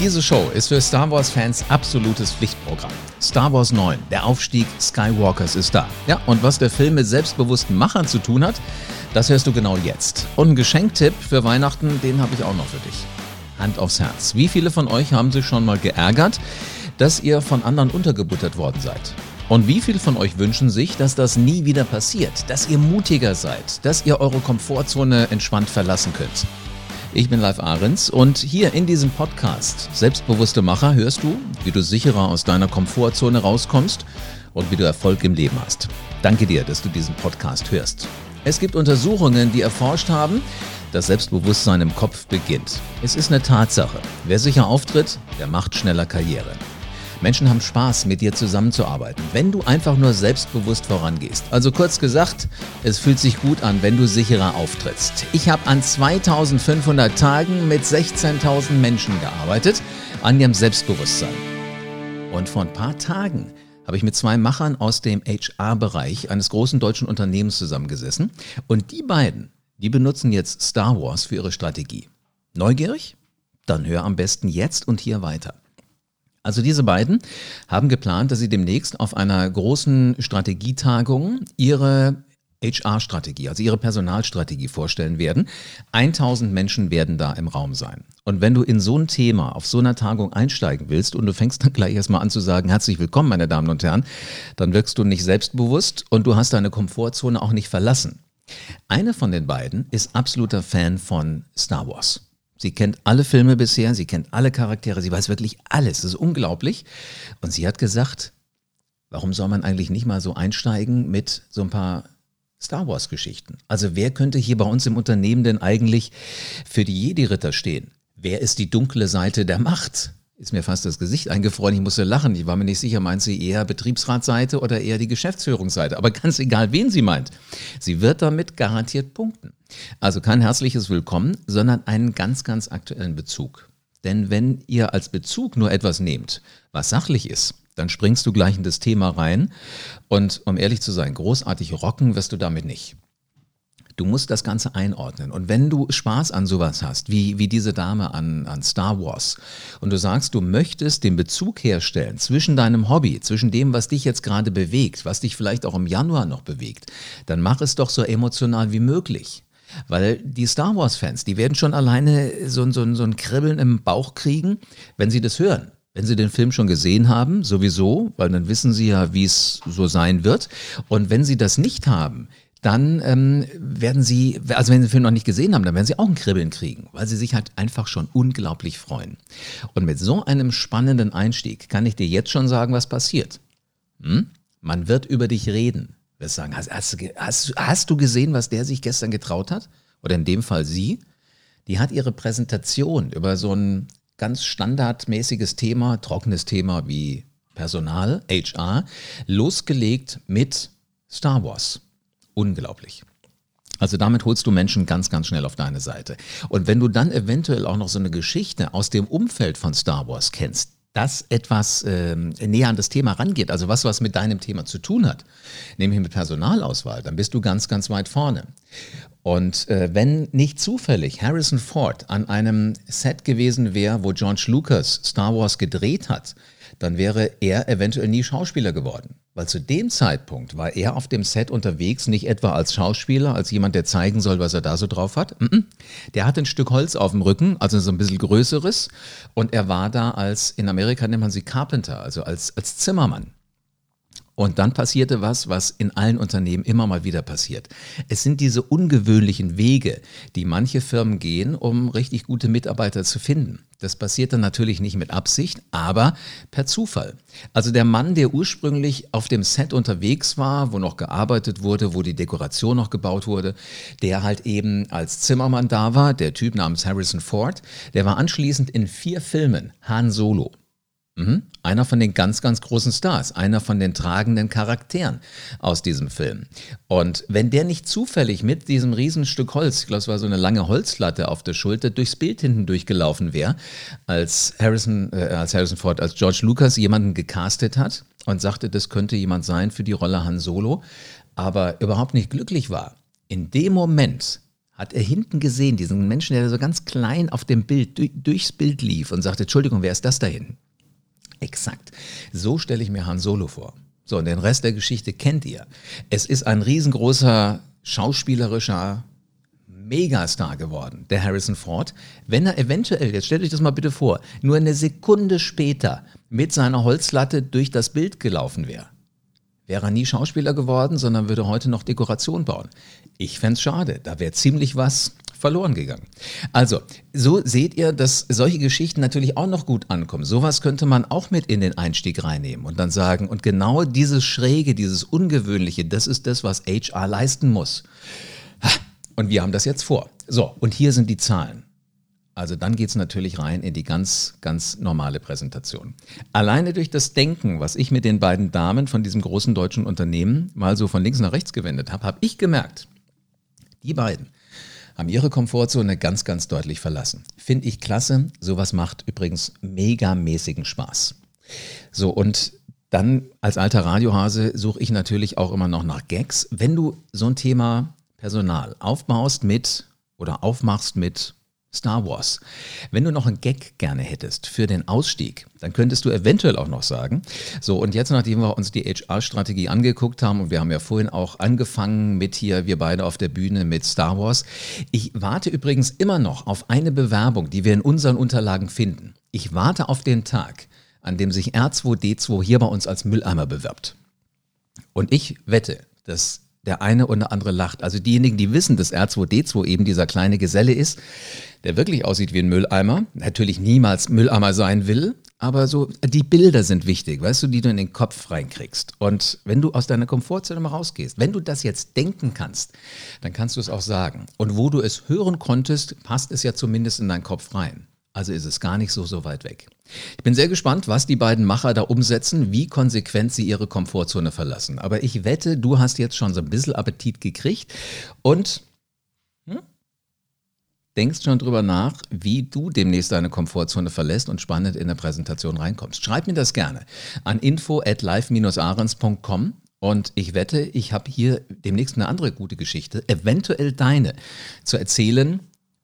Diese Show ist für Star Wars-Fans absolutes Pflichtprogramm. Star Wars 9, der Aufstieg Skywalkers ist da. Ja, und was der Film mit selbstbewussten Machern zu tun hat, das hörst du genau jetzt. Und einen Geschenktipp für Weihnachten, den habe ich auch noch für dich. Hand aufs Herz. Wie viele von euch haben sich schon mal geärgert, dass ihr von anderen untergebuttert worden seid? Und wie viele von euch wünschen sich, dass das nie wieder passiert, dass ihr mutiger seid, dass ihr eure Komfortzone entspannt verlassen könnt? Ich bin Live Ahrens und hier in diesem Podcast Selbstbewusste Macher hörst du, wie du sicherer aus deiner Komfortzone rauskommst und wie du Erfolg im Leben hast. Danke dir, dass du diesen Podcast hörst. Es gibt Untersuchungen, die erforscht haben, dass Selbstbewusstsein im Kopf beginnt. Es ist eine Tatsache. Wer sicher auftritt, der macht schneller Karriere. Menschen haben Spaß, mit dir zusammenzuarbeiten, wenn du einfach nur selbstbewusst vorangehst. Also kurz gesagt, es fühlt sich gut an, wenn du sicherer auftrittst. Ich habe an 2500 Tagen mit 16.000 Menschen gearbeitet an ihrem Selbstbewusstsein. Und vor ein paar Tagen habe ich mit zwei Machern aus dem HR-Bereich eines großen deutschen Unternehmens zusammengesessen. Und die beiden, die benutzen jetzt Star Wars für ihre Strategie. Neugierig? Dann hör am besten jetzt und hier weiter. Also diese beiden haben geplant, dass sie demnächst auf einer großen Strategietagung ihre HR-Strategie, also ihre Personalstrategie vorstellen werden. 1000 Menschen werden da im Raum sein. Und wenn du in so ein Thema auf so einer Tagung einsteigen willst und du fängst dann gleich erstmal an zu sagen, herzlich willkommen, meine Damen und Herren, dann wirkst du nicht selbstbewusst und du hast deine Komfortzone auch nicht verlassen. Eine von den beiden ist absoluter Fan von Star Wars. Sie kennt alle Filme bisher, sie kennt alle Charaktere, sie weiß wirklich alles. Das ist unglaublich. Und sie hat gesagt, warum soll man eigentlich nicht mal so einsteigen mit so ein paar Star Wars-Geschichten? Also wer könnte hier bei uns im Unternehmen denn eigentlich für die Jedi-Ritter stehen? Wer ist die dunkle Seite der Macht? Ist mir fast das Gesicht eingefroren. Ich musste lachen. Ich war mir nicht sicher, meint sie eher Betriebsratsseite oder eher die Geschäftsführungsseite. Aber ganz egal, wen sie meint. Sie wird damit garantiert punkten. Also kein herzliches Willkommen, sondern einen ganz, ganz aktuellen Bezug. Denn wenn ihr als Bezug nur etwas nehmt, was sachlich ist, dann springst du gleich in das Thema rein. Und um ehrlich zu sein, großartig rocken wirst du damit nicht. Du musst das Ganze einordnen. Und wenn du Spaß an sowas hast, wie, wie diese Dame an, an Star Wars, und du sagst, du möchtest den Bezug herstellen zwischen deinem Hobby, zwischen dem, was dich jetzt gerade bewegt, was dich vielleicht auch im Januar noch bewegt, dann mach es doch so emotional wie möglich. Weil die Star Wars-Fans, die werden schon alleine so, so, so ein Kribbeln im Bauch kriegen, wenn sie das hören. Wenn Sie den Film schon gesehen haben, sowieso, weil dann wissen Sie ja, wie es so sein wird. Und wenn Sie das nicht haben, dann ähm, werden sie, also wenn sie den Film noch nicht gesehen haben, dann werden sie auch ein Kribbeln kriegen, weil sie sich halt einfach schon unglaublich freuen. Und mit so einem spannenden Einstieg kann ich dir jetzt schon sagen, was passiert. Hm? Man wird über dich reden. Wir sagen, hast, hast, hast, hast du gesehen, was der sich gestern getraut hat? Oder in dem Fall sie? Die hat ihre Präsentation über so ein ganz standardmäßiges Thema, trockenes Thema wie Personal, HR, losgelegt mit Star Wars. Unglaublich. Also damit holst du Menschen ganz, ganz schnell auf deine Seite. Und wenn du dann eventuell auch noch so eine Geschichte aus dem Umfeld von Star Wars kennst, das etwas äh, näher an das Thema rangeht, also was was mit deinem Thema zu tun hat, nämlich mit Personalauswahl, dann bist du ganz, ganz weit vorne. Und äh, wenn nicht zufällig Harrison Ford an einem Set gewesen wäre, wo George Lucas Star Wars gedreht hat, dann wäre er eventuell nie Schauspieler geworden. Weil zu dem Zeitpunkt war er auf dem Set unterwegs, nicht etwa als Schauspieler, als jemand, der zeigen soll, was er da so drauf hat. Der hat ein Stück Holz auf dem Rücken, also so ein bisschen größeres. Und er war da als, in Amerika nennt man sie Carpenter, also als, als Zimmermann. Und dann passierte was, was in allen Unternehmen immer mal wieder passiert. Es sind diese ungewöhnlichen Wege, die manche Firmen gehen, um richtig gute Mitarbeiter zu finden. Das passiert dann natürlich nicht mit Absicht, aber per Zufall. Also der Mann, der ursprünglich auf dem Set unterwegs war, wo noch gearbeitet wurde, wo die Dekoration noch gebaut wurde, der halt eben als Zimmermann da war, der Typ namens Harrison Ford, der war anschließend in vier Filmen Han Solo. Mhm. Einer von den ganz, ganz großen Stars, einer von den tragenden Charakteren aus diesem Film. Und wenn der nicht zufällig mit diesem Riesenstück Holz, ich glaube, es war so eine lange Holzlatte auf der Schulter, durchs Bild hinten durchgelaufen wäre, als Harrison, äh, als Harrison Ford, als George Lucas jemanden gecastet hat und sagte, das könnte jemand sein für die Rolle Han Solo, aber überhaupt nicht glücklich war. In dem Moment hat er hinten gesehen, diesen Menschen, der so ganz klein auf dem Bild, durch, durchs Bild lief und sagte, Entschuldigung, wer ist das da hinten? Exakt. So stelle ich mir Han Solo vor. So, und den Rest der Geschichte kennt ihr. Es ist ein riesengroßer schauspielerischer Megastar geworden, der Harrison Ford, wenn er eventuell, jetzt stellt euch das mal bitte vor, nur eine Sekunde später mit seiner Holzlatte durch das Bild gelaufen wäre. Wäre er nie Schauspieler geworden, sondern würde heute noch Dekoration bauen. Ich fände es schade, da wäre ziemlich was verloren gegangen. Also, so seht ihr, dass solche Geschichten natürlich auch noch gut ankommen. Sowas könnte man auch mit in den Einstieg reinnehmen und dann sagen, und genau dieses Schräge, dieses Ungewöhnliche, das ist das, was HR leisten muss. Und wir haben das jetzt vor. So, und hier sind die Zahlen. Also dann geht es natürlich rein in die ganz, ganz normale Präsentation. Alleine durch das Denken, was ich mit den beiden Damen von diesem großen deutschen Unternehmen mal so von links nach rechts gewendet habe, habe ich gemerkt, die beiden haben ihre Komfortzone ganz, ganz deutlich verlassen. Finde ich klasse. Sowas macht übrigens megamäßigen Spaß. So, und dann als alter Radiohase suche ich natürlich auch immer noch nach Gags. Wenn du so ein Thema Personal aufbaust mit oder aufmachst mit Star Wars. Wenn du noch einen Gag gerne hättest für den Ausstieg, dann könntest du eventuell auch noch sagen, so und jetzt nachdem wir uns die HR-Strategie angeguckt haben und wir haben ja vorhin auch angefangen mit hier, wir beide auf der Bühne mit Star Wars. Ich warte übrigens immer noch auf eine Bewerbung, die wir in unseren Unterlagen finden. Ich warte auf den Tag, an dem sich R2D2 hier bei uns als Mülleimer bewirbt. Und ich wette, dass der eine oder andere lacht. Also diejenigen, die wissen, dass R2D2 eben dieser kleine Geselle ist, der wirklich aussieht wie ein Mülleimer, natürlich niemals Mülleimer sein will, aber so die Bilder sind wichtig, weißt du, die du in den Kopf reinkriegst. Und wenn du aus deiner Komfortzone mal rausgehst, wenn du das jetzt denken kannst, dann kannst du es auch sagen. Und wo du es hören konntest, passt es ja zumindest in deinen Kopf rein. Also ist es gar nicht so, so weit weg. Ich bin sehr gespannt, was die beiden Macher da umsetzen, wie konsequent sie ihre Komfortzone verlassen. Aber ich wette, du hast jetzt schon so ein bisschen Appetit gekriegt und hm, denkst schon drüber nach, wie du demnächst deine Komfortzone verlässt und spannend in der Präsentation reinkommst. Schreib mir das gerne an info at live-arens.com und ich wette, ich habe hier demnächst eine andere gute Geschichte, eventuell deine, zu erzählen,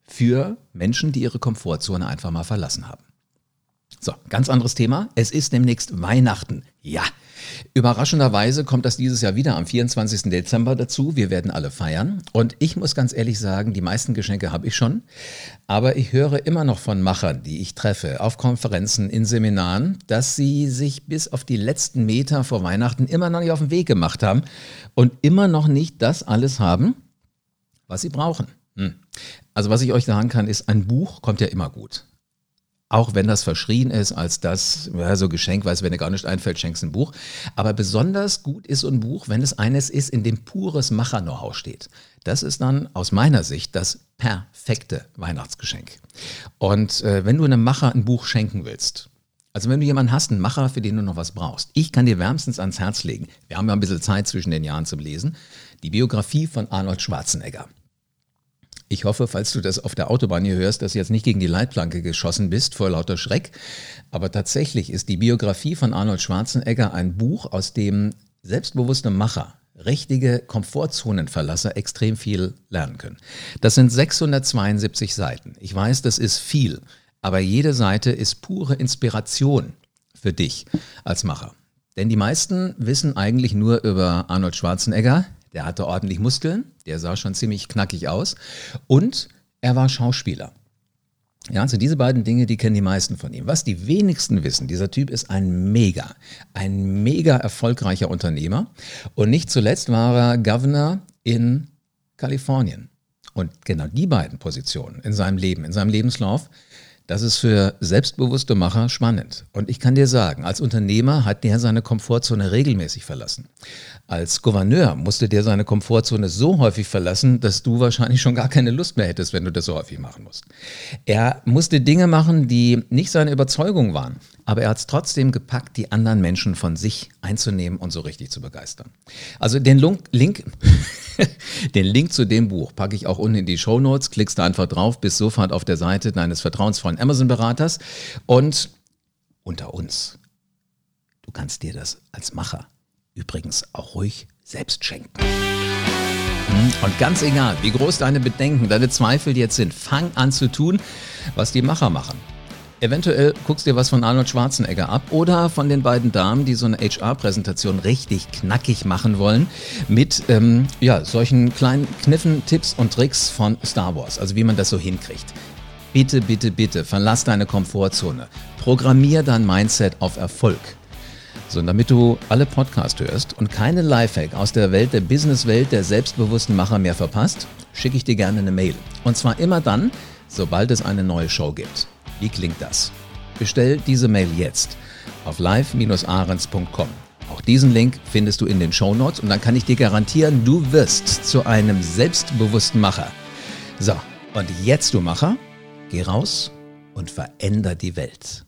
für Menschen, die ihre Komfortzone einfach mal verlassen haben. So, ganz anderes Thema. Es ist demnächst Weihnachten. Ja. Überraschenderweise kommt das dieses Jahr wieder am 24. Dezember dazu. Wir werden alle feiern. Und ich muss ganz ehrlich sagen, die meisten Geschenke habe ich schon. Aber ich höre immer noch von Machern, die ich treffe, auf Konferenzen, in Seminaren, dass sie sich bis auf die letzten Meter vor Weihnachten immer noch nicht auf den Weg gemacht haben und immer noch nicht das alles haben, was sie brauchen. Hm. Also was ich euch sagen kann, ist, ein Buch kommt ja immer gut. Auch wenn das verschrien ist als das, ja, so Geschenk, weil wenn dir gar nicht einfällt, schenkst ein Buch. Aber besonders gut ist so ein Buch, wenn es eines ist, in dem pures Macher-Know-how steht. Das ist dann aus meiner Sicht das perfekte Weihnachtsgeschenk. Und äh, wenn du einem Macher ein Buch schenken willst, also wenn du jemanden hast, einen Macher, für den du noch was brauchst, ich kann dir wärmstens ans Herz legen, wir haben ja ein bisschen Zeit zwischen den Jahren zum Lesen, die Biografie von Arnold Schwarzenegger. Ich hoffe, falls du das auf der Autobahn hier hörst, dass du jetzt nicht gegen die Leitplanke geschossen bist vor lauter Schreck. Aber tatsächlich ist die Biografie von Arnold Schwarzenegger ein Buch, aus dem selbstbewusste Macher, richtige Komfortzonenverlasser extrem viel lernen können. Das sind 672 Seiten. Ich weiß, das ist viel, aber jede Seite ist pure Inspiration für dich als Macher. Denn die meisten wissen eigentlich nur über Arnold Schwarzenegger, der hatte ordentlich Muskeln, der sah schon ziemlich knackig aus und er war Schauspieler. Ja, also diese beiden Dinge, die kennen die meisten von ihm. Was die wenigsten wissen, dieser Typ ist ein mega, ein mega erfolgreicher Unternehmer. Und nicht zuletzt war er Governor in Kalifornien. Und genau die beiden Positionen in seinem Leben, in seinem Lebenslauf, das ist für selbstbewusste Macher spannend. Und ich kann dir sagen, als Unternehmer hat der seine Komfortzone regelmäßig verlassen. Als Gouverneur musste der seine Komfortzone so häufig verlassen, dass du wahrscheinlich schon gar keine Lust mehr hättest, wenn du das so häufig machen musst. Er musste Dinge machen, die nicht seine Überzeugung waren. Aber er hat es trotzdem gepackt, die anderen Menschen von sich einzunehmen und so richtig zu begeistern. Also den Link, den Link zu dem Buch packe ich auch unten in die Show Notes. Klickst da einfach drauf, bist sofort auf der Seite deines vertrauensvollen Amazon-Beraters. Und unter uns, du kannst dir das als Macher übrigens auch ruhig selbst schenken. Und ganz egal, wie groß deine Bedenken, deine Zweifel jetzt sind, fang an zu tun, was die Macher machen. Eventuell guckst dir was von Arnold Schwarzenegger ab oder von den beiden Damen, die so eine HR-Präsentation richtig knackig machen wollen, mit ähm, ja, solchen kleinen Kniffen, Tipps und Tricks von Star Wars, also wie man das so hinkriegt. Bitte, bitte, bitte, verlass deine Komfortzone. Programmier dein Mindset auf Erfolg. So, damit du alle Podcasts hörst und keine Lifehack aus der Welt der Businesswelt der selbstbewussten Macher mehr verpasst, schicke ich dir gerne eine Mail. Und zwar immer dann, sobald es eine neue Show gibt. Wie klingt das? Bestell diese Mail jetzt auf live-ahrens.com. Auch diesen Link findest du in den Show Notes und dann kann ich dir garantieren, du wirst zu einem selbstbewussten Macher. So, und jetzt du Macher, geh raus und veränder die Welt.